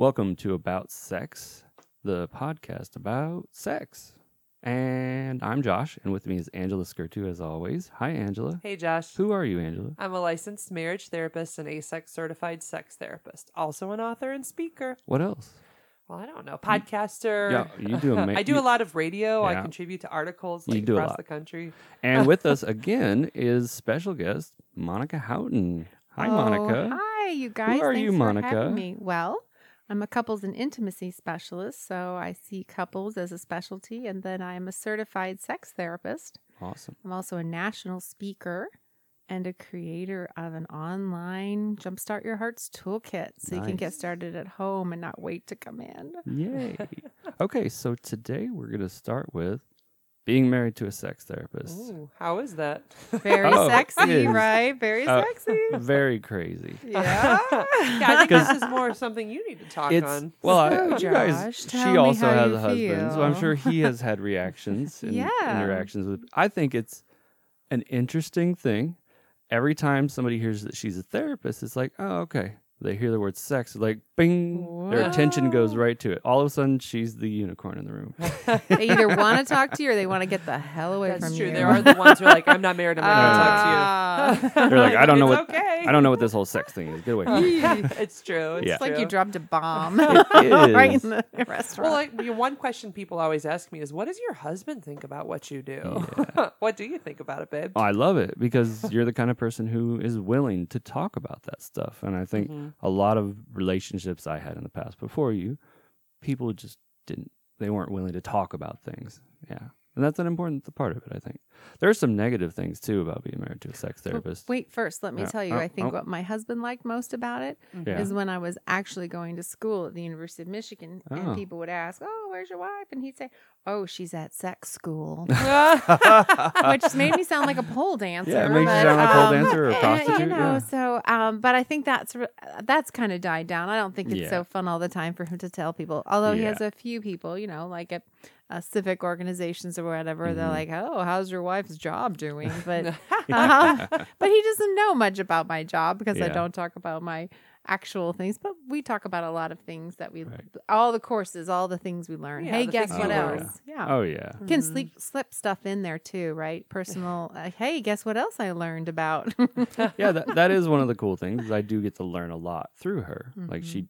Welcome to About Sex, the podcast about sex. And I'm Josh, and with me is Angela Skurtu, as always. Hi, Angela. Hey, Josh. Who are you, Angela? I'm a licensed marriage therapist and AASECT certified sex therapist. Also an author and speaker. What else? Well, I don't know. Podcaster. Yeah, you do ama- I do a lot of radio. I contribute to articles You like, do across the country. And with us again is special guest Monica Houghton. Hi, Oh, Monica. Hi, you guys. Who are Thanks you, for Monica? having me. Well, I'm a couples and intimacy specialist, so I see couples as a specialty, and then I'm a certified sex therapist. Awesome. I'm also a national speaker and a creator of an online Jumpstart Your Hearts toolkit, so you can get started at home and not wait to come in. Yay. okay, so today we're going to start with being married to a sex therapist. Ooh, how is that? Very Oh, sexy, is. right? Very Uh, sexy. Very crazy. Yeah. yeah, I think 'Cause- this is more something you need to talk It's on. well, I, So, you guys. Tell she me also how has you a husband, so I'm sure he has had reactions and Yeah. interactions with. I think it's an interesting thing. Every time somebody hears that she's a therapist, it's like, oh, okay. They hear the word sex, like, bing, their attention goes right to it. All of a sudden, she's the unicorn in the room. they either want to talk to you or they want to get the hell away That's from true. you. There are the ones who are like, I'm not married. I'm not going to talk to you. They're like, I don't know what okay. I don't know what this whole sex thing is. Get away. from me. it's true. It's Yeah. Like you dropped a bomb It right in the restaurant. Well, like one question people always ask me is, "What does your husband think about what you do? what do you think about it, babe?" Oh, I love it because you're the kind of person who is willing to talk about that stuff. And I think Mm-hmm. A lot of relationships I had in the past before you, people just didn't, they weren't willing to talk about things. Yeah. And that's an important part of it, I think. There are some negative things too about being married to a sex Well, therapist. Wait, first, let me Yeah. tell you. Oh, I think oh. what my husband liked most about it is Yeah. when I was actually going to school at the University of Michigan, Oh. and people would ask, "Oh, where's your wife?" and he'd say, "Oh, she's at sex school," which made me sound like a pole dancer. Yeah, it makes you but, sound like a pole um, dancer or a eh, prostitute, You know, yeah. so, um, but I think that's re- that's kind of died down. I don't think it's Yeah. so fun all the time for him to tell people. Although he has a few people, you know, like at uh, civic organizations or whatever, they're Mhm. like, "Oh, how's your wife's job doing?" But uh, but he doesn't know much about my job because I don't talk about my actual things. But we talk about a lot of things that we, Right. all the courses, all the things we learn. Yeah, hey, guess what else? Yeah. oh, yeah. You can sleep, slip stuff in there too, right? Personal. Uh, hey, guess what else I learned about? yeah, that, that is one of the cool things. I do get to learn a lot through her. Like she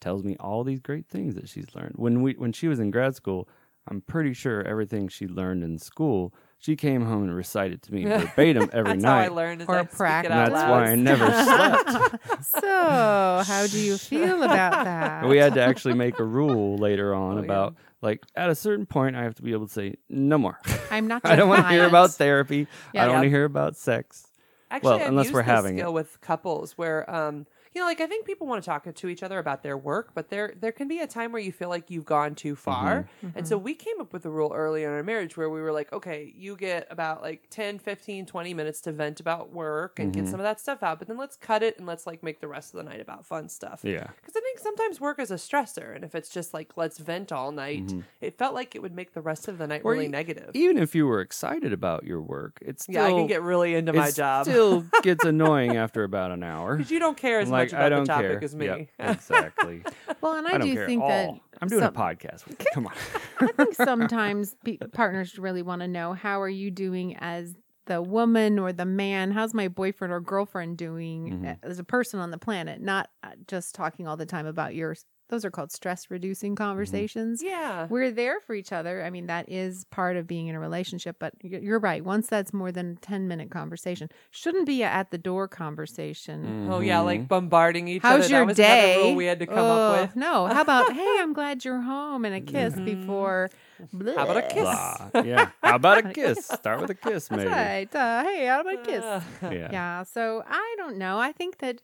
tells me all these great things that she's learned. When we when she was in grad school, I'm pretty sure everything she learned in school, she came home and recited to me verbatim every That's how I learned. Is Or I speak it practice. out That's loud. why I never slept. so, how do you feel about that? we had to actually make a rule later on Oh, yeah. about like at a certain point I have to be able to say no more. I'm not. Your I don't want to hear about therapy. Yeah. I don't want to hear about sex. Actually, Well, I've unless used we're this having skill it. with couples where, um, you know, like I think people want to talk to each other about their work, but there there can be a time where you feel like you've gone too far. Mm-hmm. And so we came up with a rule early in our marriage where we were like, okay, you get about like 10, 15, 20 minutes to vent about work and Mm-hmm. get some of that stuff out, but then let's cut it and let's like make the rest of the night about fun stuff. Yeah. Because I think sometimes work is a stressor, and if it's just like let's vent all night, it felt like it would make the rest of the night Or really e- negative. Even if you were excited about your work, it's still yeah, I can get really into my it job. Still gets annoying after about an hour. because you don't care as like, much about I don't the topic care. as me. Yep, exactly. Well, and I, I don't care think that. I'm doing some- a podcast. with you. Come on. I think sometimes pe- partners really want to know how are you doing as the woman or the man? How's my boyfriend or girlfriend doing Mm-hmm. as a person on the planet? Not uh, just talking all the time about your. Those are called stress reducing Mm-hmm. conversations. Yeah. We're there for each other. I mean, that is part of being in a relationship. But you're right. Once that's more than a ten minute conversation, shouldn't be a at the door conversation. Oh yeah, Mm-hmm. like bombarding each How's other. your that was another day? rule we had to come Ugh, up with. No. How about, hey, I'm glad you're home and a kiss before. Mm-hmm. How about a kiss? Blah. Yeah. How about a kiss? Start with a kiss, maybe. That's right. Uh, hey, how about a kiss? Uh, Yeah. yeah. So I don't know. I think that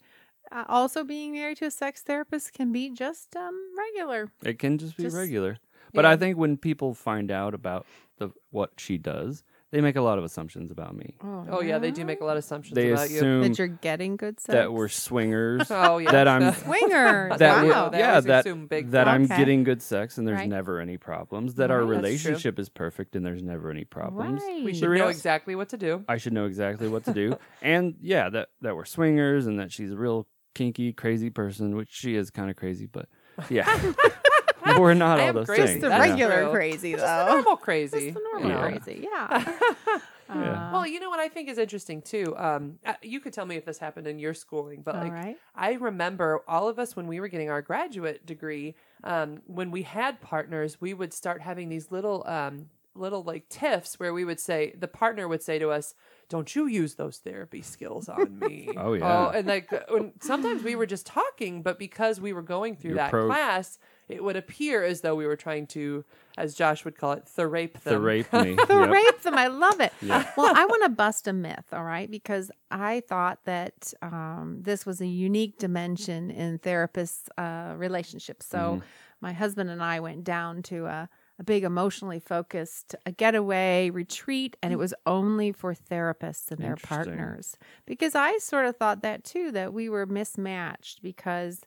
uh, also being married to a sex therapist can be just um, regular. It can just be Just- regular. But yeah. I think when people find out about the what she does, they make a lot of assumptions about me. Oh yeah, they do make a lot of assumptions They about you. assume that you're getting good sex. that we're swingers. Oh yeah, that I'm- swingers. that wow. we're, yeah, that assume big that I'm Okay. getting good sex and there's Right. never any problems. That our Right. That's true. relationship is perfect and there's never any problems. Right. we The should know real- exactly what to do. I should know exactly what to do. and yeah, that that we're swingers and that she's a real kinky, crazy person, which she is kind of crazy, but Yeah. We're not I all those crazy. things. the That's yeah. regular true. crazy Just the though. normal crazy. Just the normal Yeah. crazy. Yeah. Yeah. Uh, Well, you know what I think is interesting too. Um, uh, you could tell me if this happened in your schooling, but like right. I remember all of us when we were getting our graduate degree, um, when we had partners, we would start having these little, um, little like tiffs where we would say the partner would say to us, "Don't you use those therapy skills on me?" Oh, yeah. Oh, and like uh, when, sometimes we were just talking, but because we were going through You're that pro- class, it would appear as though we were trying to, as Josh would call it, therape The them. rape me. The Yep. rape them. I love it. Yeah. Well, I want to bust a myth, all right? Because I thought that um, this was a unique dimension in therapists' uh, relationships. So Mm-hmm. my husband and I went down to a, a big emotionally focused a getaway retreat, and it mm. was only for therapists and their partners. Because I sort of thought that too, that we were mismatched because.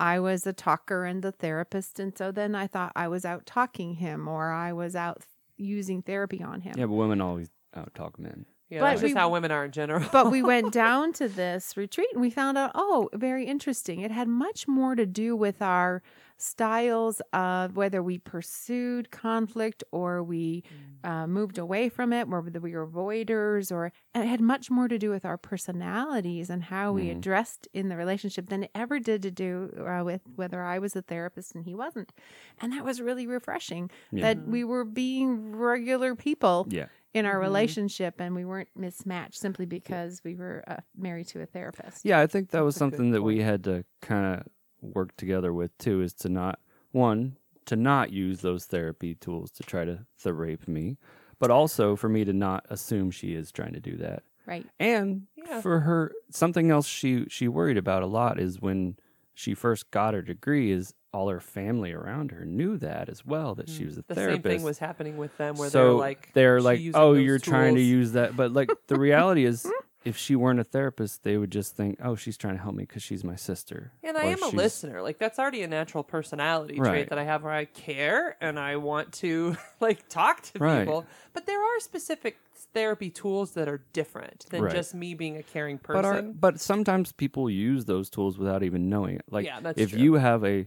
I was a talker and the therapist. And so then I thought I was out talking him or I was out using therapy on him. Yeah, but women always out talk men. Yeah, But that's just we- how women are in general. but we went down to this retreat and we found out oh very interesting it had much more to do with our styles of whether we pursued conflict or we uh, moved away from it whether we were avoiders or and it had much more to do with our personalities and how we Mhm. addressed in the relationship than it ever did to do uh, with whether i was a therapist and he wasn't and that was really refreshing Yeah. that we were being regular people Yeah. In our Mhm. relationship and we weren't mismatched simply because we were uh, married to a therapist. Yeah, I think that was That's a something that we had to kind of work together with too is to not one to not use those therapy tools to try to rape me, but also for me to not assume she is trying to do that. Right. And Yeah. for her something else she she worried about a lot is when she first got her degree is all her family around her knew that as well that she mm, was a the therapist. same thing was happening with them where so they're like they're like, oh, you're trying to use that, but like the reality is, if she weren't a therapist, they would just think, oh, she's trying to help me because she's my sister. And I Or am a she's- listener. Like that's already a natural personality Right. trait that I have where I care and I want to like talk to Right. people. But there are specific therapy tools that are different than Right. just me being a caring But are, person. but sometimes people use those tools without even knowing it. Like Yeah, that's if true. you have a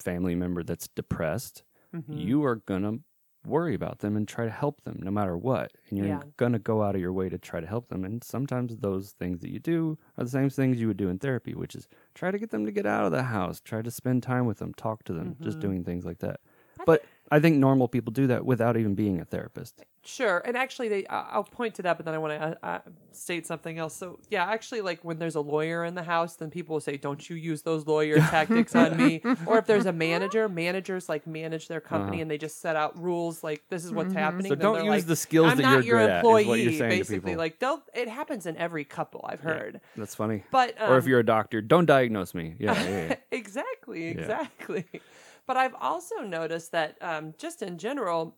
family member that's depressed, Mhm. you are gonna worry about them and try to help them no matter what. And you're Yeah. gonna go out of your way to try to help them. And sometimes those things that you do are the same things you would do in therapy, which is try to get them to get out of the house, try to spend time with them, talk to them, just Mhm. doing things like that. I But I think normal people do that without even being a therapist. Sure, and actually, they I- I'll point to that, but then I want to uh, uh, state something else. So, yeah, actually, like when there's a lawyer in the house, then people will say, "Don't you use those lawyer tactics on me?" Or if there's a manager, managers like manage their company Uh-huh. and they just set out rules, like this is what's Mhm. happening. So don't use like, the skills I'm that not you're your good at, is employee. what you're saying to basically, people. like they'll. It happens in every couple I've Yeah. heard, That's funny. but or if um, you're a doctor, don't diagnose me. Yeah, yeah, yeah. exactly, Yeah. exactly. But I've also noticed that um, just in general,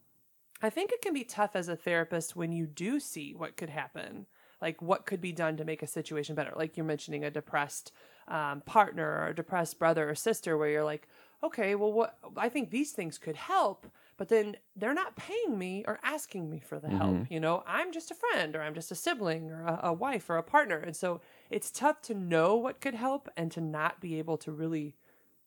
I think it can be tough as a therapist when you do see what could happen, like what could be done to make a situation better. Like you're mentioning a depressed um, partner or a depressed brother or sister, where you're like, okay, well, what I think these things could help. But then they're not paying me or asking me for the help. Mhm. You know, I'm just a friend or I'm just a sibling or a, a wife or a partner. And so it's tough to know what could help and to not be able to really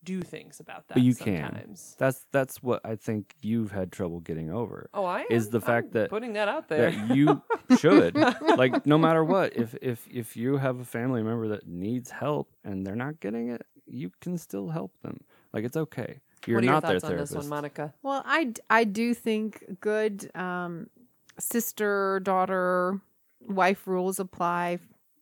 do things about that. But you can. sometimes. That's that's what I think you've had trouble getting over. Oh, I Is the fact I'm that- putting that out there. That you should. like no matter what, if if if you have a family member that needs help and they're not getting it, you can still help them. Like it's okay. You're what are your not their thoughts on therapist. this one, Monica? Well, I I do think good um, sister, daughter, wife rules apply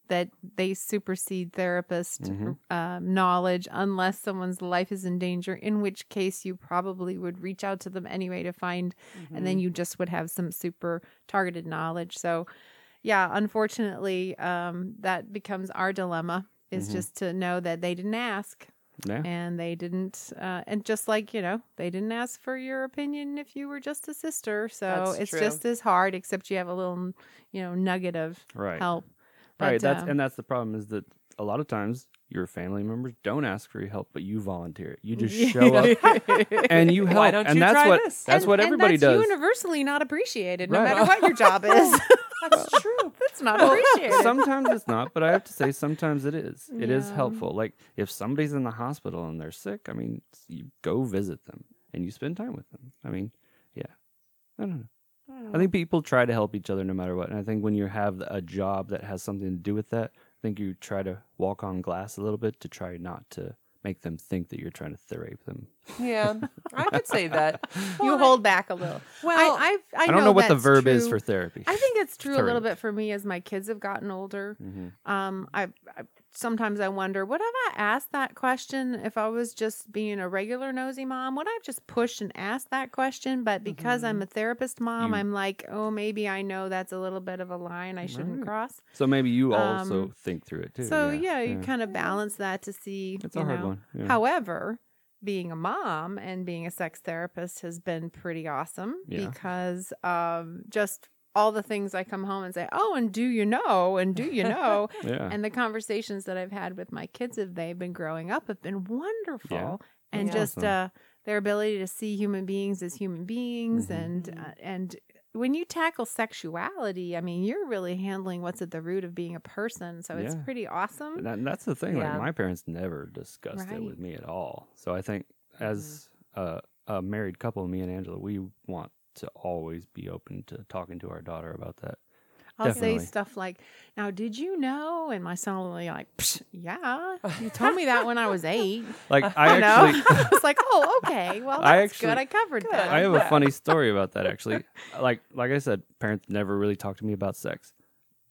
that they supersede therapist Mhm. um, knowledge unless someone's life is in danger, in which case you probably would reach out to them anyway to find, and Mm-hmm. then you just would have some super targeted knowledge. So, yeah, unfortunately, um, that becomes our dilemma is Mhm. just to know that they didn't ask Yeah. and they didn't uh, and just like you know they didn't ask for your opinion if you were just a sister so That's it's true. just as hard except you have a little you know nugget of Right. help right. But, That's um, and that's the problem is that a lot of times your family members don't ask for your help, but you volunteer it. You just show up and you help. Why don't and you that's try what this? that's And- what and everybody that's does. universally not appreciated no Right. matter what your job is That's true. That's not appreciated. sometimes it's not, but I have to say sometimes it is. It is Yeah. helpful. Like if somebody's in the hospital and they're sick, I mean, you go visit them and you spend time with them. I mean, yeah. I don't know. I think people try to help each other no matter what. And I think when you have a job that has something to do with that, I think you try to walk on glass a little bit to try not to make them think that you're trying to thrape them. Yeah, I could say that. you Well, hold back a little. Well, I, I've, I, I, don't know, what the that's verb is for therapy. I think it's true a little bit for me as my kids have gotten older. Mhm. Um, I, I sometimes I wonder would have I asked that question if I was just being a regular nosy mom? Would I have just pushed and asked that question? But because I'm a therapist mom, You- I'm like, oh, maybe I know that's a little bit of a line I shouldn't Right. cross. So maybe you also Um, think through it too. so yeah, yeah, you kind of balance that to see. It's a hard know. one. Yeah. However, being a mom and being a sex therapist has been pretty awesome Yeah. because um, just all the things I come home and say, oh, and do you know, and do you know, yeah. and the conversations that I've had with my kids as they've been growing up have been wonderful, and That's just awesome. uh, their ability to see human beings as human beings, Mhm. and uh, and when you tackle sexuality, I mean, you're really handling what's at the root of being a person, so it's pretty awesome. And that- that's the thing. Yeah. Like my parents never discussed it with me at all. So I think as a, a married couple, me and Angela, we want to always be open to talking to our daughter about that. I'll Definitely. say stuff like, "Now, did you know?" And my son will be like, Psh, "Yeah, you told me that when I was eight. Like I You know? actually, it's like, "Oh, okay. Well, that's I good. I covered Good. that." I have Yeah. a funny story about that actually. Like like I said, parents never really talked to me about sex.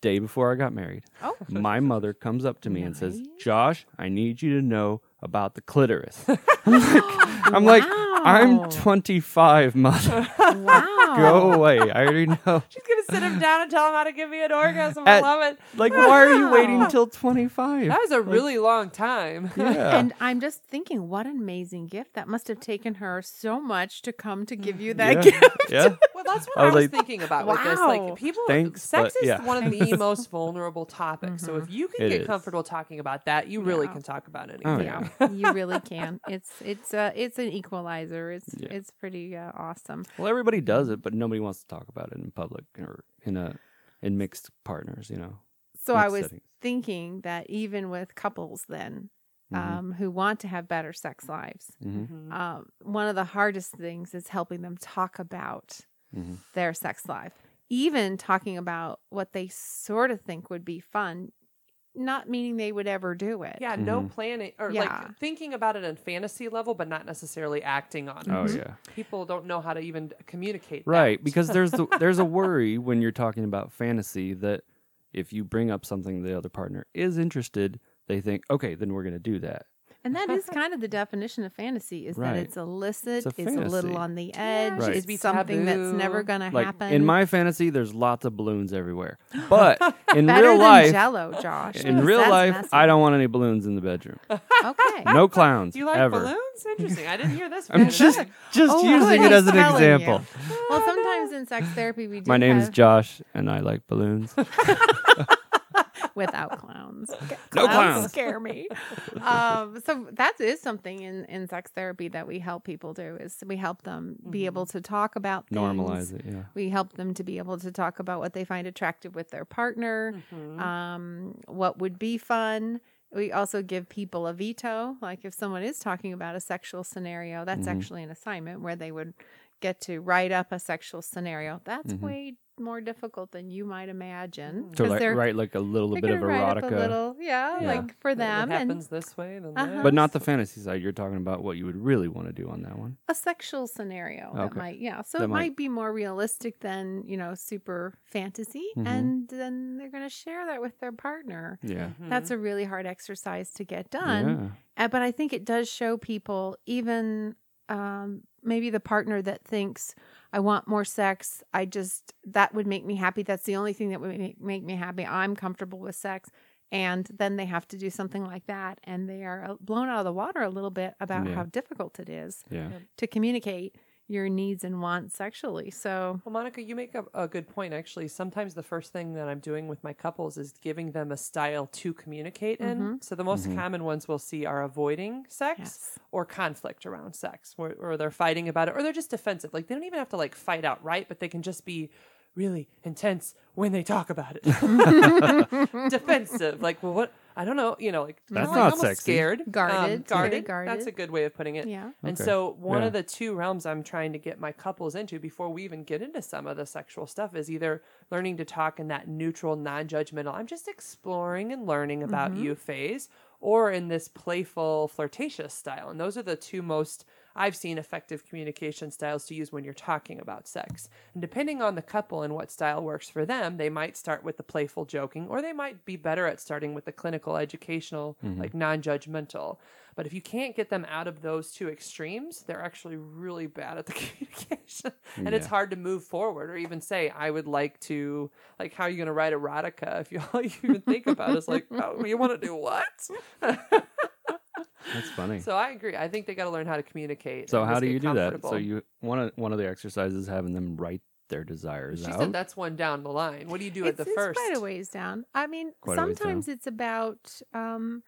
Day before I got married, oh, my mother comes up to me and says, "Josh, I need you to know about the clitoris." I'm like, I'm like, I'm 25, mother. wow. Go away. I already know. She's gonna sit him down and tell him how to give me an orgasm. At- I love it. Like, why are you waiting Wow. until 25? That was a really long time. yeah. And I'm just thinking, what an amazing gift that must have taken her so much to come to give you that yeah. gift. yeah. Well, that's what I I was was, like- thinking about with this. Wow. Like, people, Thanks, sex is yeah. one of the most vulnerable topics. So if you can It get is. comfortable talking about that, you really can talk about anything. Oh, Yeah, yeah. you really can. It's it's uh it's an equalizer. It's Yeah. it's pretty uh, awesome. Well, everybody does it, but nobody wants to talk about it in public or in a in mixed partners. You know. So I was settings. thinking that even with couples then Mhm. um, who want to have better sex lives, Mhm. Mhm. um, one of the hardest things is helping them talk about Mhm. their sex life, even talking about what they sort of think would be fun, not meaning they would ever do it. Yeah, no Mhm. planning or Yeah. like thinking about it in fantasy level, but not necessarily acting on it. Oh Mhm. yeah. People don't know how to even communicate. that. Right, because there's the, there's a worry when you're talking about fantasy that if you bring up something the other partner is interested, they think, okay, then we're going to do that. And that is kind of the definition of fantasy is that Right. it's illicit, It's it's a a, little on the Yeah, edge, Right. it's should be something that's taboo. never going to Like happen. in my fantasy, there's lots of balloons everywhere, but in Better real than life, Jello, Josh. in real that's life, messy. I don't want any balloons in the bedroom. Okay. No clowns You like ever. balloons? Interesting. I didn't hear this. I'm from just just Oh, using good, it as he's an telling you. example. Well, sometimes in sex therapy we do My name's have Josh, and I like balloons. Without clowns. No clowns. scare me. um, so that is something in, in sex therapy that we help people do is we help them be able to talk about things. Normalize it, yeah. We help them to be able to talk about what they find attractive with their partner, Mhm. um, what would be fun. We also give people a veto. Like if someone is talking about a sexual scenario, that's Mhm. actually an assignment where they would get to write up a sexual scenario. That's Mhm. way more difficult than you might imagine. To 'cause like, they're- write like a little bit of gonna write up erotica, a little, yeah, Yeah. like for them, It and happens this way, then Uh-huh. that. but not the fantasy side. You're talking about what you would really want to do on that one. a sexual scenario that might, yeah. So That it might- might be more realistic than you know super fantasy, Mhm. and then they're going to share that with their partner. Yeah. Mhm. That's a really hard exercise to get done. Yeah. Uh, but I think it does show people, even um, maybe the partner that thinks, I want more sex. I just, that would make me happy. That's the only thing that would make, make me happy. I'm comfortable with sex. And then they have to do something like that. And they are uh, blown out of the water a little bit about Yeah. how difficult it is Yeah. to communicate your needs and wants sexually. So, Well, Monica, you make a, a good point. Actually, sometimes the first thing that I'm doing with my couples is giving them a style to communicate in. Mhm. So the most Mhm. common ones we'll see are avoiding sex yes. or conflict around sex, where, or they're fighting about it, or they're just defensive. Like they don't even have to like fight outright, but they can just be really intense when they talk about it. Defensive. Like, well, what? I don't know. You know, like That's like not almost sexy. Scared, Guarded, um, guarded. guarded. That's a good way of putting it. Yeah. And Okay. so one Yeah. of the two realms I'm trying to get my couples into before we even get into some of the sexual stuff is either learning to talk in that neutral, non-judgmental, I'm just exploring and learning about Mm-hmm. you phase, or in this playful, flirtatious style. And those are the two most I've seen effective communication styles to use when you're talking about sex. And depending on the couple and what style works for them, they might start with the playful joking, or they might be better at starting with the clinical, educational, mm-hmm. like non judgmental. But if you can't get them out of those two extremes, they're actually really bad at the communication. and it's hard to move forward or even say, I would like to, like, how are you going to write erotica if you all you even think about is like, oh, you want to do what? That's funny. So I agree. I think they got to learn how to communicate. So how do you do that? So you one of one of the exercises is having them write their desires She out. said that's one down the line. What do you do at it's, the it's first? quite a ways down. I mean, Quite a ways down. sometimes it's about um,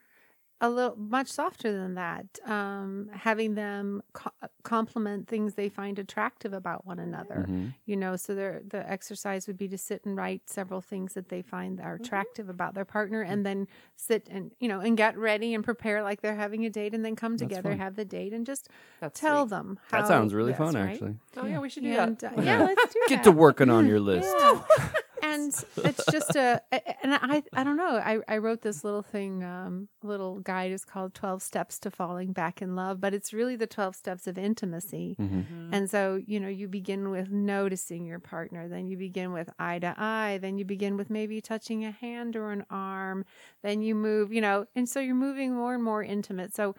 a little much softer than that. Um, having them co- compliment things they find attractive about one another. Mhm. You know, so their the exercise would be to sit and write several things that they find that are attractive about their partner, and then sit and you know and get ready and prepare like they're having a date, and then come together, have the date, and just That's tell sweet. them. How That sounds really this, fun, right? actually. Oh yeah, we should do And, that. uh, yeah, let's do that. Get that. to working on your list. Yeah. and it's just a and I I don't know. I I wrote this little thing um little guide is called 12 steps to falling back in love, but it's really the 12 steps of intimacy. Mhm. And so, you know, you begin with noticing your partner, then you begin with eye to eye, then you begin with maybe touching a hand or an arm, then you move, you know, and so you're moving more and more intimate. So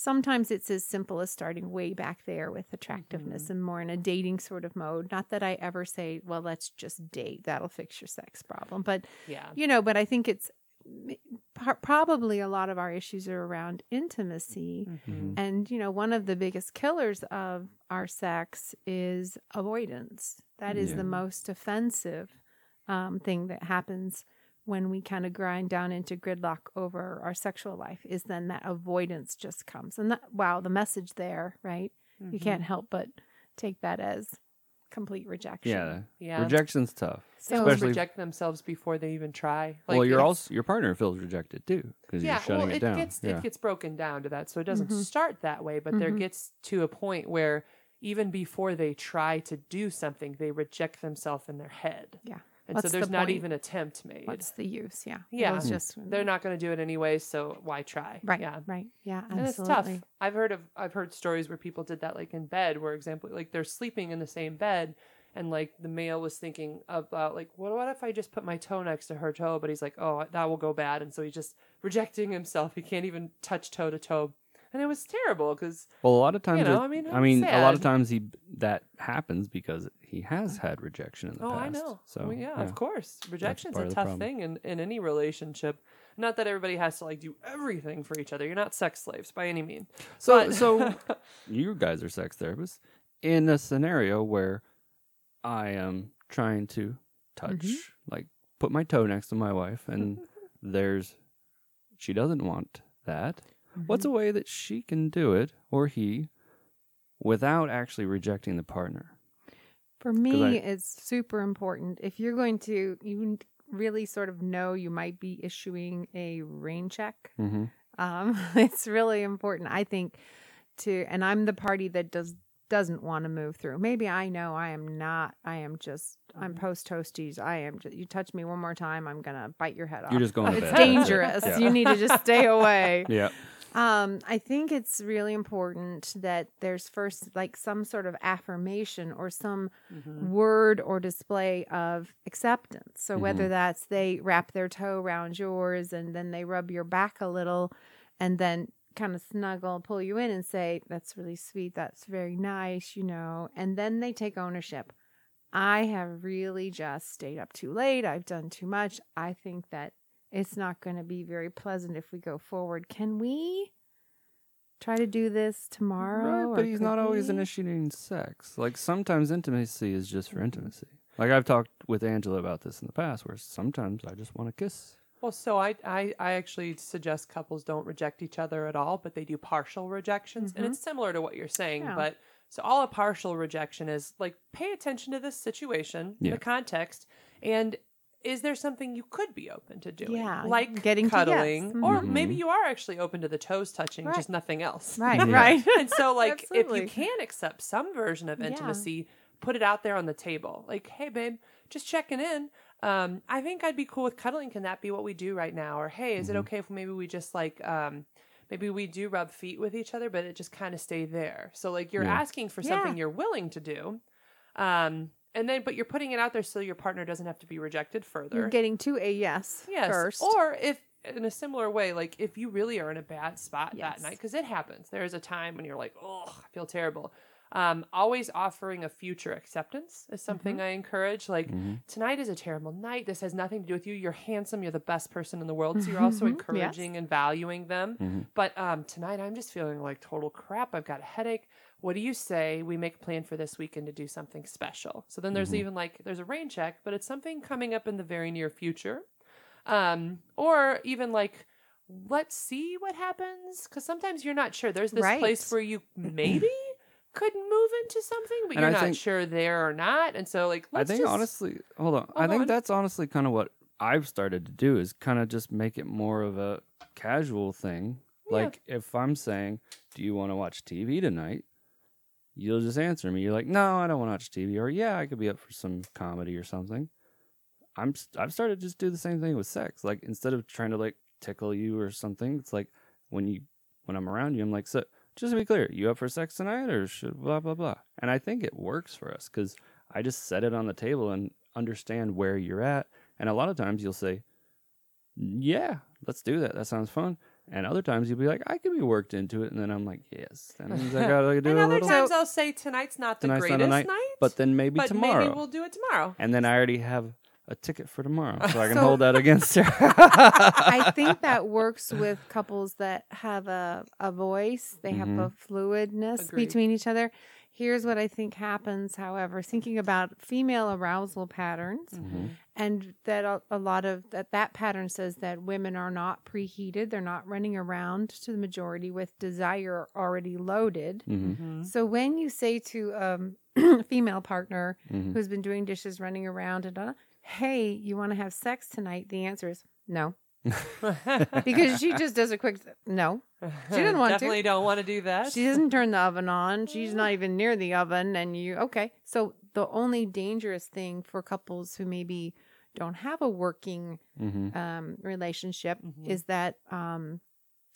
sometimes it's as simple as starting way back there with attractiveness and more in a dating sort of mode. Not that I ever say, well, let's just date, that'll fix your sex problem. But, Yeah. you know, but I think it's probably a lot of our issues are around intimacy. Mhm. And, you know, one of the biggest killers of our sex is avoidance. That is Yeah. the most offensive um, thing that happens when we kind of grind down into gridlock over our sexual life is then that avoidance just comes. And that, wow, the message there, right? You Mhm. can't help but take that as complete rejection. Yeah. Yeah. Rejection's tough. So- Someone Especially- reject themselves before they even try. well, you're also your partner feels rejected too because yeah, you're shutting well, it, down. gets yeah. it gets broken down to that, so it doesn't Mhm. start that way. But there Mhm. gets to a point where even before they try to do something, they reject themselves in their head. Yeah. And What's so there's the not point? even attempt made. What's the use? Yeah. Yeah. It was just They're not going to do it anyway, so why try? right. Yeah. Right. Yeah. And it's tough. I've heard of I've heard stories where people did that like in bed, where example like they're sleeping in the same bed and like the male was thinking about like what what if I just put my toe next to her toe, but he's like, Oh, that will go bad and so he's just rejecting himself. He can't even touch toe to toe. And it was terrible because well, a lot of times, know, it- I mean, I mean, a lot of times he that happens because he has had rejection in the Oh, past. I know. So Well, yeah, of course. Rejection's a tough thing in, in any relationship. Not that everybody has to like do everything for each other. You're not sex slaves by any means. So, But- so you guys are sex therapists in a scenario where I am trying to touch, Mm-hmm. like put my toe next to my wife, and there's she doesn't want that. What's Mm-hmm. a way that she can do it or he without actually rejecting the partner? For me, I- it's super important. If you're going to, you really sort of know you might be issuing a rain check. Mm-hmm. Um, it's really important, I think, to, and I'm the party that does doesn't want to move through. Maybe I know I am not. I am just. I'm Mm-hmm. post toasties. I am. Just, you touch me one more time, I'm gonna bite your head off. You're just going to it's bed. dangerous. Yeah. You need to just stay away. Yeah. Um, I think it's really important that there's first like some sort of affirmation or some Mm-hmm. word or display of acceptance. So whether Mhm. that's they wrap their toe around yours and then they rub your back a little and then kind of snuggle, pull you in and say, That's really sweet, that's very nice, you know, and then they take ownership. I have really just stayed up too late. I've done too much. I think that it's not going to be very pleasant if we go forward. Can we try to do this tomorrow? Right, but he's could not always initiating sex. Like sometimes intimacy is just for intimacy. Like I've talked with Angela about this in the past, where sometimes I just want to kiss. Well, so I, I I actually suggest couples don't reject each other at all, but they do partial rejections, and mm-hmm. it's similar to what you're saying. Yeah. But So all a partial rejection is like pay attention to this situation, Yeah. the context, and is there something you could be open to doing? Yeah, like getting to yes. cuddling, or maybe you are actually open to the toes touching, Right. just nothing else. Right, Yeah. right. and so like if you can accept some version of Yeah. intimacy put it out there on the table like hey babe just checking in um i think i'd be cool with cuddling can that be what we do right now or hey is it Mm-hmm. okay if maybe we just like um maybe we do rub feet with each other but it just kind of stay there so like you're Yeah. asking for something Yeah. you're willing to do um and then but you're putting it out there so your partner doesn't have to be rejected further You're getting to a yes, Yes. first. Or if in a similar way, like if you really are in a bad spot Yes. that night, because it happens. There is a time when you're like, oh, I feel terrible. Um, always offering a future acceptance is something Mm-hmm. I encourage. Like tonight is a terrible night. This has nothing to do with you. You're handsome. You're the best person in the world. So you're also Mhm. Yes. encouraging and valuing them. But um, tonight I'm just feeling like total crap. I've got a headache. What do you say we make a plan for this weekend to do something special? So then there's Mhm. even like there's a rain check, but it's something coming up in the very near future. Um, or even like let's see what happens because sometimes you're not sure. There's this Right. place where you maybe could move into something, but And you're I not think- sure there or not. And so like I think just, honestly, hold on. I think on. that's honestly kind of what I've started to do is kind of just make it more of a casual thing. Yeah. Like if I'm saying, "Do you want to watch TV tonight?" You'll just answer me. You're like, "No, I don't want to watch TV," or "Yeah, I could be up for some comedy or something." I'm I've started to just do the same thing with sex. Like instead of trying to like tickle you or something, it's like when you when I'm around you, I'm like, "So just to be clear, you up for sex tonight or should blah blah blah?" And I think it works for us because I just set it on the table and understand where you're at. And a lot of times you'll say, "Yeah, let's do that. That sounds fun." And other times you'll be like, "I can be worked into it," and then I'm like, "Yes, that means I gotta do And a other little." times I'll say tonight's not the Tonight's not greatest a night, night, but then maybe but tomorrow, maybe we'll do it tomorrow. and then I already have a ticket for tomorrow, so I can So- hold that against her. I think that works with couples that have a, a voice, they have a fluidness Agreed. between each other. Here's what I think happens, however, thinking about female arousal patterns Mm-hmm. And that a, a lot of that that pattern says that women are not preheated, they're not running around to the majority with desire already loaded. hmm So when you say to um, a female partner Mhm. who's been doing dishes, running around, and uh, hey, you want to have sex tonight? The answer is no, because she just does a quick no. She didn't want to. Definitely don't want to do that. She doesn't turn the oven on. She's not even near the oven, and you okay? So the only dangerous thing for couples who maybe don't have a working hmm um, relationship Mhm. is that um,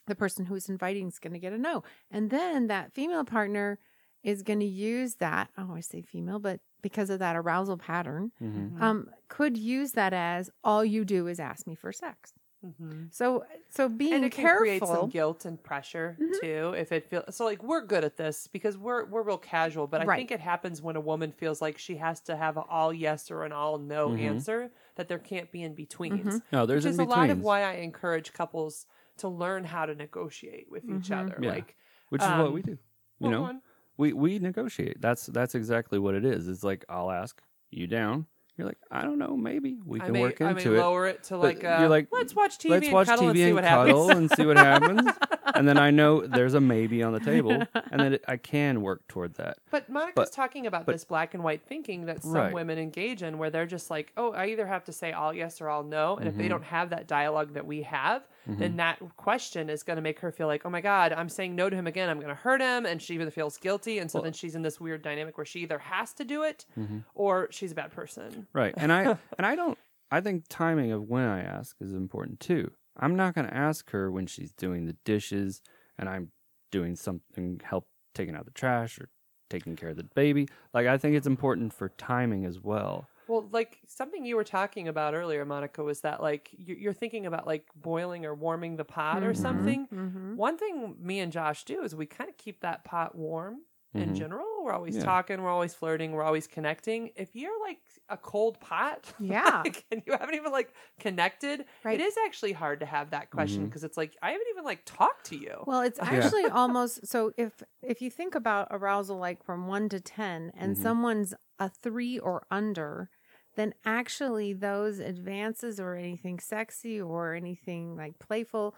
the person who's inviting is going to get a no. And then that female partner is going to use that. I always say female, but because of that arousal pattern, hmm um, could use that as all you do is ask me for sex. Mhm. So, so being and it can create some guilt and pressure Mhm. too if it feels so like we're good at this because we're we're real casual but i Right. think it happens when a woman feels like she has to have an all yes or an all no Mhm. answer that there can't be in betweens Mhm. No, there's which is a lot of why i encourage couples to learn how to negotiate with each Mhm. other Yeah. like which is what um, we do. You well, know, one- we we negotiate. That's that's exactly what it is. It's like I'll ask you down. You're like, I don't know, maybe we I can may, work I may into it. lower it to like, uh, you're like, let's watch TV Let's and watch cuddle TV and see and what cuddle happens. and see what happens. and then I know there's a maybe on the table, and then it, I can work toward that. But Monica's But- talking about but- this black and white thinking that some Right. women engage in, where they're just like, "Oh, I either have to say all yes or all no," and if they Mhm. don't have that dialogue that we have, Mhm. then that question is going to make her feel like, "Oh my God, I'm saying no to him again. I'm going to hurt him," and she even feels guilty, and so Well- then she's in this weird dynamic where she either has to do it Mhm. or she's a bad person. Right. And I and I don't I think timing of when I ask is important too. I'm not going to ask her when she's doing the dishes and I'm doing something help taking out the trash or taking care of the baby. Like I think it's important for timing as well. Well, like something you were talking about earlier, Monica, was that like you- you're thinking about like boiling or warming the pot or Mhm. something. Mhm. One thing me and Josh do is we kind of keep that pot warm in Mhm. general. We're always Yeah. talking, we're always flirting, we're always connecting. If you're like a cold pot, Yeah. like, and you haven't even like connected, Right. it is actually hard to have that question because it's like I haven't even like talked to you. Well, it's Yeah. actually almost so if if you think about arousal like from 1 to 10 and Mhm. someone's a 3 or under, then actually those advances or anything sexy or anything like playful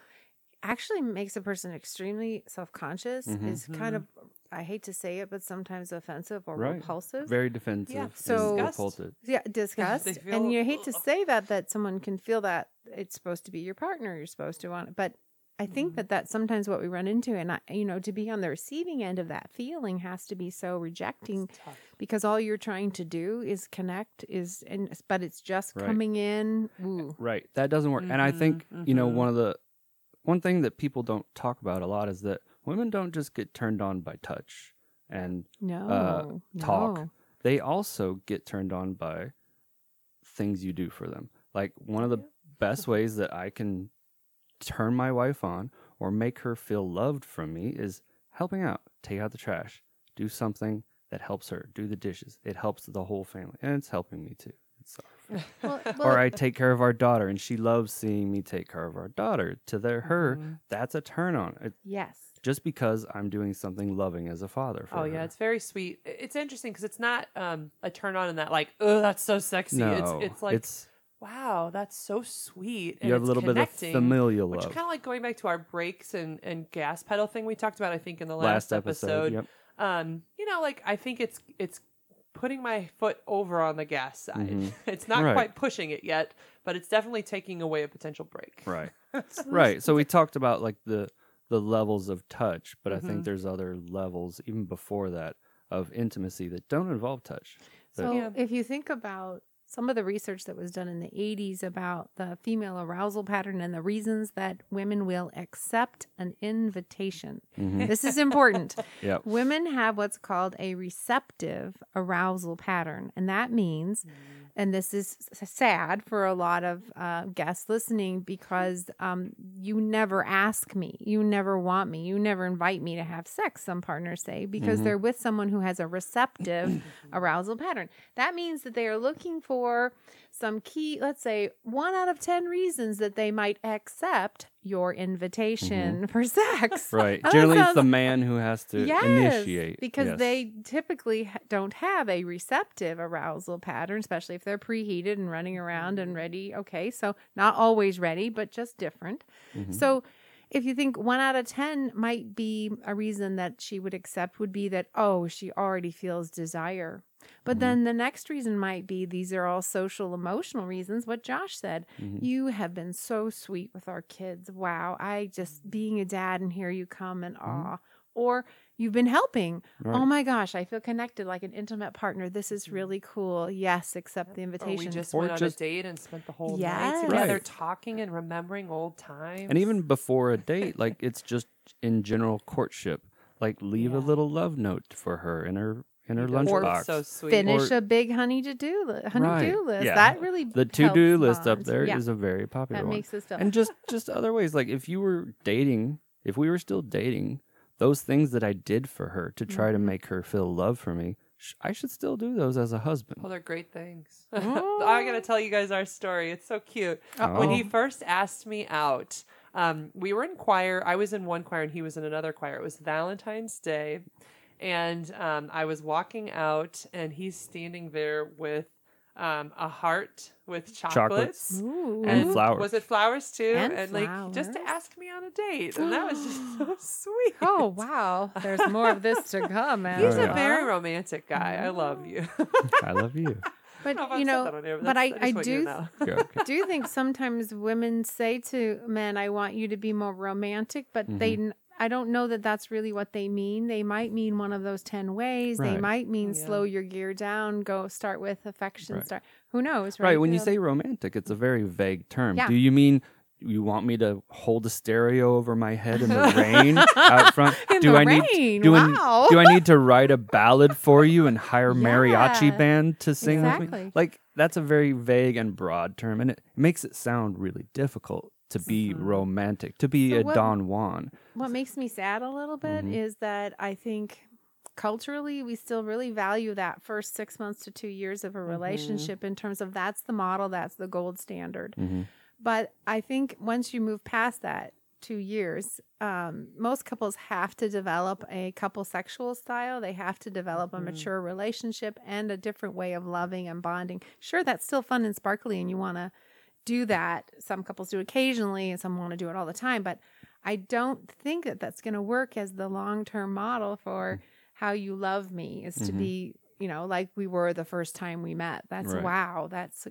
actually makes a person extremely self-conscious Mhm. is kind of I hate to say it, but sometimes offensive or Right. repulsive. Very defensive. Yeah. So- Disgust. repulsive. yeah, disgust. feel- and you hate to say that that someone can feel that it's supposed to be your partner. You're supposed to want it, but I think Mhm. that that's sometimes what we run into, and I, you know, to be on the receiving end of that feeling has to be so rejecting because all you're trying to do is connect is and but it's just Right. coming in ooh Right. That doesn't work. And I Mhm, think, you know, mhm. one of the one thing that people don't talk about a lot is that women don't just get turned on by touch and no uh, talk. no. they also get turned on by things you do for them. Like one of the best ways that I can turn my wife on or make her feel loved from me is helping out, take out the trash, do something that helps her, do the dishes. It helps the whole family, and it's helping me too. It's our well, or I take care of our daughter, and she loves seeing me take care of our daughter. To their her, Mhm. that's a turn on. It, yes just because I'm doing something loving as a father. For Oh yeah, her. it's very sweet. It's interesting because it's not um, a turn on in that like, oh, that's so sexy. no, it's it's like, it's wow, that's so sweet. And you have a little bit of familial Which love. kind of like going back to our brakes and, and gas pedal thing we talked about, I think in the Last last, episode, yep. Um, you know, like I think it's it's putting my foot over on the gas side. Mhm. It's not Right. quite pushing it yet, but it's definitely taking away a potential brake. Right. right. So we talked about like the the levels of touch, but I Mhm. think there's other levels even before that of intimacy that don't involve touch. So Yeah. if you think about some of the research that was done in the 80s about the female arousal pattern and the reasons that women will accept an invitation. Mhm. This is important. Yep. Women have what's called a receptive arousal pattern, and that means and this is sad for a lot of uh, guests listening because um, you never ask me, you never want me, you never invite me to have sex. Some partners say because Mhm. they're with someone who has a receptive arousal pattern. That means that they are looking for some key, let's say, one out of ten reasons that they might accept your invitation for sex. Right. Oh, Generally, it's the man who has to Yes, initiate. because Yes. they typically don't have a receptive arousal pattern, especially if they're preheated and running around and ready. Okay, so not always ready, but just different. Mhm. So if you think one out of 10 might be a reason that she would accept, would be that, oh, she already feels desire. But Mhm. then the next reason might be these are all social emotional reasons, what Josh said. Mhm. You have been so sweet with our kids. Wow. I just being a dad and here you come and awe. Or you've been helping. Right. Oh my gosh, I feel connected like an intimate partner. This is really cool. Yes, accept the Or invitation. we just Or went on a date and spent the whole Yes. night together Right. talking and remembering old times. and even before a date, like it's just in general courtship. Like leave a little love note for her in her in her You guys are lunchbox. So sweet. Finish Or- a big honey to do list. Honey Right. do list. Yeah. That really the to do helps list up bonds. there is Yeah, a very popular that one. makes us feel. and just just other ways like if you were dating if we were still dating those things that i did for her to try to Mhm. make her feel love for me sh- i should still do those as a husband Oh, they're great things. Oh. I gotta tell you guys our story. It's so cute. When he Oh. first asked me out, um, we were in choir. I was in one choir and he was in another choir. It was Valentine's Day, and um, I was walking out, and he's standing there with um, a heart with chocolates. Chocolates. Ooh. And flowers. Was it flowers too? And like just to ask me on a date, and that was just so sweet. Oh wow! There's more of this to come. He's Oh, a yeah. very romantic guy. I love you. i love you I don't know if But I've you said know, that on but that's- I, I just you do know. Okay, okay. do think sometimes women say to men, "I want you to be more romantic," but they, Mm-hmm. n- I don't know that that's really what they mean. They might mean one of those ten ways. They might mean Yeah. slow your gear down, go start with affection. Right. Start. Who knows? Right. right when you Yeah. say romantic it's a very vague term Yeah. do you mean you want me to hold a stereo over my head in the rain out front In do the i need rain, do, wow. I, do I need to write a ballad for you and hire mariachi band to sing with me like that's a very vague and broad term and it makes it sound really difficult to be Mhm. romantic to be So a what- don juan What makes me sad a little bit Mhm. is that I think culturally we still really value that first six months to two years of a Mm-hmm. relationship in terms of that's the model, that's the gold standard. mm-hmm. But I think once you move past that two years, um, most couples have to develop a couple sexual style. They have to develop a Mhm. mature relationship and a different way of loving and bonding. Sure, that's still fun and sparkly, and you want to do that. Some couples do occasionally, and some want to do it all the time. But I don't think that that's going to work as the long term model for how you love me is to Mhm. be, you know, like we were the first time we met. That's Right. wow. That's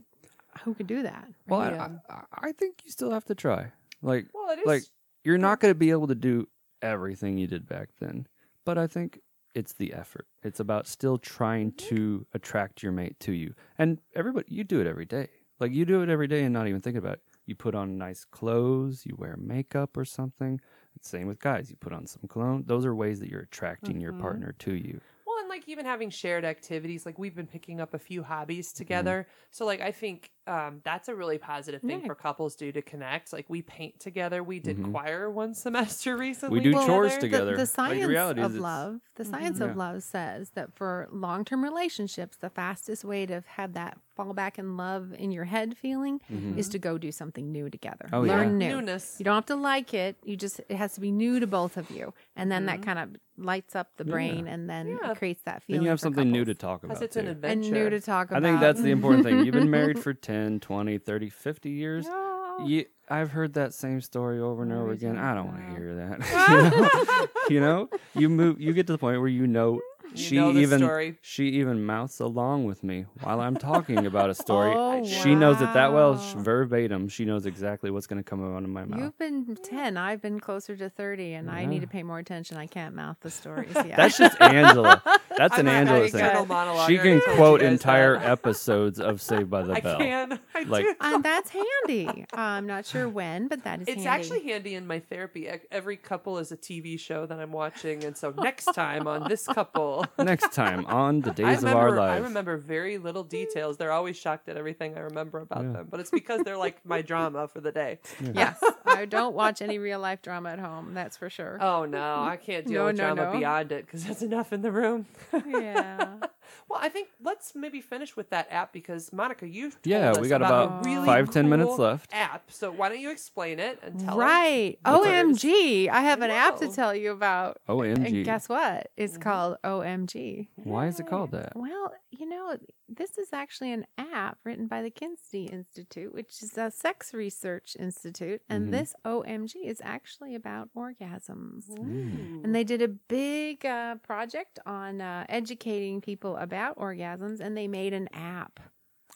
who could do that? Well, I- I, I think you still have to try. Like, Well, it is. like you're not going to be able to do everything you did back then, but I think it's the effort. It's about still trying to attract your mate to you. And everybody, you do it every day. Like you do it every day and not even thinking about it. You put on nice clothes, you wear makeup or something. Same with guys. You put on some cologne. Those are ways that you're attracting your Mhm. partner to you. Well, and like even having shared activities, like we've been picking up a few hobbies together. So like I think um, that's a really positive thing Yeah. for couples do to connect. Like we paint together. We did Mhm. choir one semester recently. We do Well, chores The- together. The, the science reality is of it's- love, the Mhm. science Yeah. of love says that for long-term relationships, the fastest way to have that fall back in love in your head feeling Mhm. is to go do something new together. Oh, Learn yeah. new. Newness. You don't have to like it. You just it has to be new to both of you, and then that Mhm. kind of lights up the Yeah. brain, and then Yeah. it creates that feeling. Then you have for something new to couples. talk Because about. it's an adventure. and new to talk about. I think that's the important thing. You've been married for 10, 20, 30, 50 years. No. You, I've heard that same story over and over again. I don't want to hear that. you know, you move. You get to the point where you know You she even story. she even mouths along with me while I'm talking about a story. Oh, she knows it that well, verbatim. She knows exactly what's going to come out of my mouth. You've been 10. I've been closer to 30, and I need to pay more attention. I can't mouth the stories yet. That's just Angela. That's an I'm not Angela thing. good. Good. monologue. She can quote you entire that. episodes of Saved by the I Bell. can. I Like- do. and that's handy. I'm not sure when, but that is It's handy. actually handy in my therapy. E- Every couple is a TV show that I'm watching, and so next time on this couple, Next time on the I days of remember, our I remember very little details. They're always shocked at everything I remember about Yeah. them, but it's because they're like my drama for the day. yes. I don't watch any real life drama at home. That's for sure. Oh no, I can't deal No, with no, drama no. beyond it because there's enough in the room. Yeah. well, I think let's maybe finish with that app because Monica, you told Yeah, us we got about, about a really five, ten minutes left. App. So why don't you explain it and tell us? right. what? OMG. I have an app to tell you about. OMG. And guess what? It's Mhm. called OMG. Why is it called that? Well, you know, this is actually an app written by the Kinsey Institute, which is a sex research institute. And Mhm. this OMG is actually about orgasms. Ooh. And they did a big uh, project on uh, educating people about orgasms, and they made an app.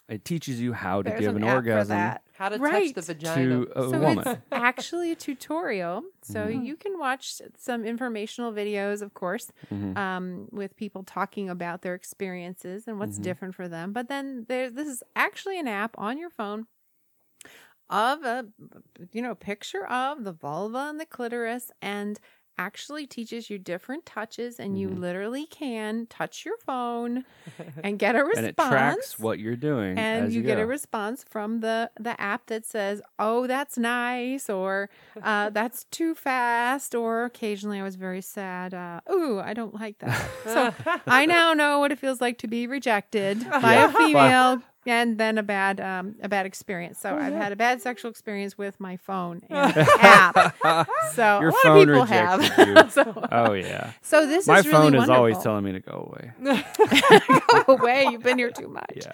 It teaches you how to There's give an, an, app orgasm for that. How to Right. touch the vagina. to a so woman. it's actually a tutorial. So Mhm. you can watch some informational videos, of course, Mhm. um, with people talking about their experiences and what's Mhm. different for them. But then there, this is actually an app on your phone of a you know picture of the vulva and the clitoris and actually teaches you different touches and you Mhm. literally can touch your phone and get a response and it tracks what you're doing and you, you, get a response from the the app that says oh that's nice or uh, that's too fast or occasionally i was very sad uh, ooh i don't like that so i now know what it feels like to be rejected by Yeah. a female and then a bad um, a bad experience so Oh, i've yeah. had a bad sexual experience with my phone and app so Your a lot phone of people have so, oh yeah. so this My is really phone is always telling me to go away. go away you've been here too much Yeah.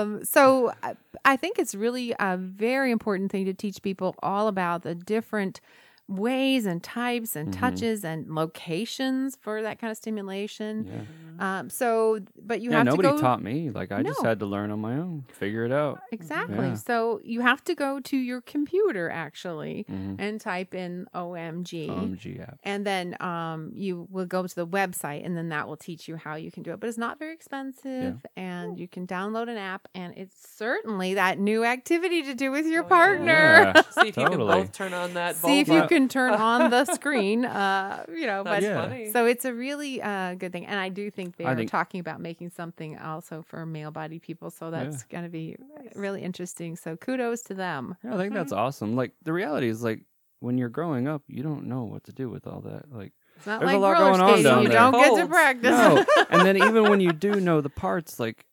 um, so I, I think it's really a very important thing to teach people all about the different ways and types and Mhm. touches and locations for that kind of stimulation. Yeah. Um, so, but you yeah, have nobody to go taught me. Like I just had to learn on my own, figure it out. exactly. Yeah. So you have to go to your computer actually hmm and type in OMG. OMG app. and then um, you will go to the website and then that will teach you how you can do it but it's not very expensive and you can download an app and it's certainly that new activity to do with your Oh, partner Yeah, See if you can both turn on that. see if you vulva. Can turn on the screen uh, you know That's but funny. so it's a really uh, good thing. And i do think they I are think- talking about making something also for male bodied people. So that's going to be really interesting. So kudos to them. Yeah, I think that's awesome. Like the reality is like when you're growing up, you don't know what to do with all that. Like it's not There's a lot going on skating. down you there. don't get to practice. No, and then even when you do know the parts, like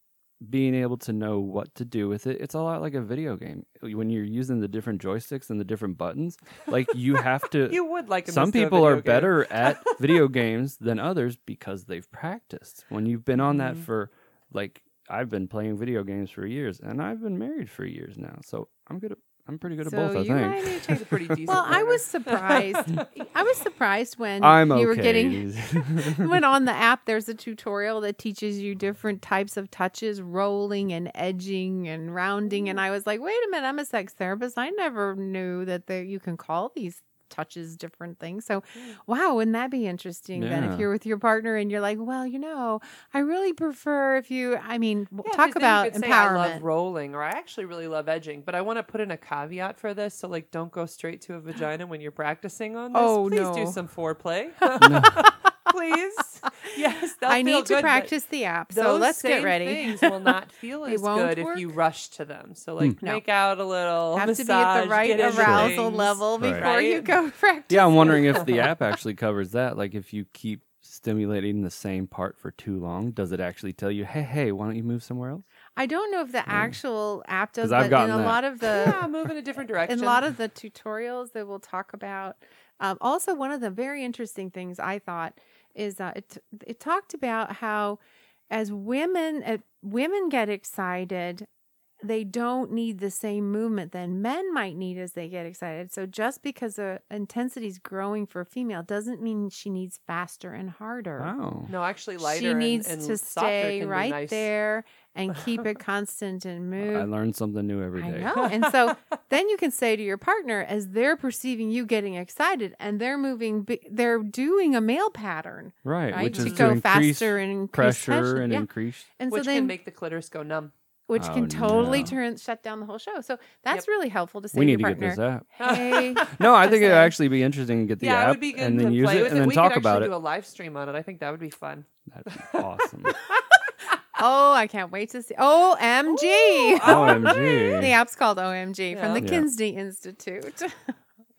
being able to know what to do with it, it's a lot like a video game. When you're using the different joysticks and the different buttons, like you have to. You would like some this to a people are game. better at video games than others because they've practiced. When you've been on that Mhm. for like I've been playing video games for years and I've been married for years now. So I'm good at I'm pretty good at So both. I you think. might need to check a pretty decent. Well, I was surprised. I was surprised when I'm you okay. were getting when on the app there's a tutorial that teaches you different types of touches, rolling and edging and rounding, and mm. I was like, wait a minute, I'm a sex therapist. I never knew that there you can call these touches different things. So, wow, wouldn't that be interesting? Then if you're with your partner and you're like, well, you know, I really prefer if you. I mean, w- Yeah, 'cause talk then you about could say, I empowerment. love rolling, or I actually really love edging. But I want to put in a caveat for this, so like, don't go straight to a vagina when you're practicing on this. Oh, Please no. do some foreplay, please. Yes, they'll I feel need to good, but practice the app, so Those let's get ready. Things will not feel as won't good if you rush to them. So like, No. make out a little. have to be at the right arousal things. level Right. before you go practice. yeah, I'm wondering if the app actually covers that. Like, if you keep stimulating the same part for too long, does it actually tell you, "Hey, hey, why don't you move somewhere else"? I don't know if the actual app does, 'Cause I've but in gotten a that. lot of the Yeah, move in a different direction. in a lot of the tutorials that we'll talk about. Um, also, one of the very interesting things I thought is uh, it it talked about how as women uh, women get excited, they don't need the same movement that men might need as they get excited. So just because the intensity is growing for a female doesn't mean she needs faster and harder. Oh, no, actually, lighter. She and- needs and to softer stay can be right nice. there and keep it constant and move. I learned something new every I know. And so then you can say to your partner, as they're perceiving you getting excited and they're moving, they're doing a male pattern, Right, right? which to is go to increase faster and increase pressure tension. and yeah. increase. and which so then, can make the clitoris go numb. Which Oh, can totally no. turn shut down the whole show. So that's Yep. really helpful to say We to need your to get this app. Hey, No, I think it'd actually be interesting to get the yeah, app it would be good and then use play it with and then we talk could about actually it. do a live stream on it. I think that would be fun. That's awesome. oh, I can't wait to see. OMG. OMG. The app's called OMG from the Yeah. Kinsey Institute.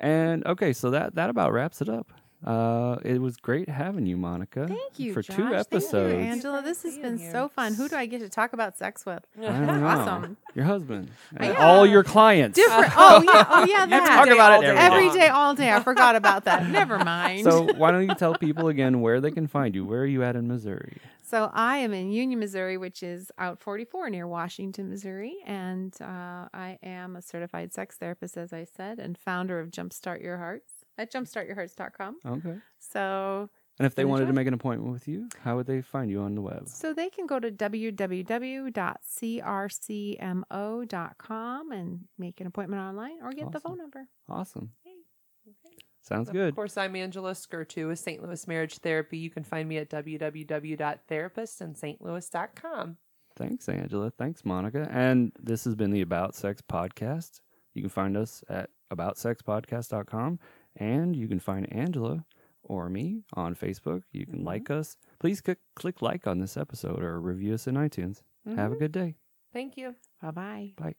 And okay, so that that about wraps it up. Uh, it was great having you, Monica. Thank you for Josh. two Thank you, episodes. Angela. This has been here. so fun. Who do I get to talk about sex with? I don't know. Awesome. Your husband. And all your clients. Different. Oh yeah. Oh yeah. That. talk about it day every Every day, all day. I forgot about that. Never mind. So why don't you tell people again where they can find you? Where are you at in Missouri? So I am in Union, Missouri, which is out 44 near Washington, Missouri, and uh, I am a certified sex therapist, as I said, and founder of Jumpstart Your Hearts at jumpstartyourhearts.com. Okay. So, And if they wanted to make an appointment with you, how would they find you on the web? so they can go to www.crcmo.com and make an appointment online, or get the phone number. Awesome. Yay. Sounds Of good. Of course, I'm Angela Skurtu with St. Louis Marriage Therapy. You can find me at www.therapistinstlouis.com. Thanks, Angela. Thanks, Monica. And this has been the About Sex podcast. You can find us at aboutsexpodcast.com and you can find Angela or me on Facebook. You can Mhm. like us. Please click, click like on this episode or review us in iTunes. Have a Mhm. good day. Thank you. Bye bye. Bye.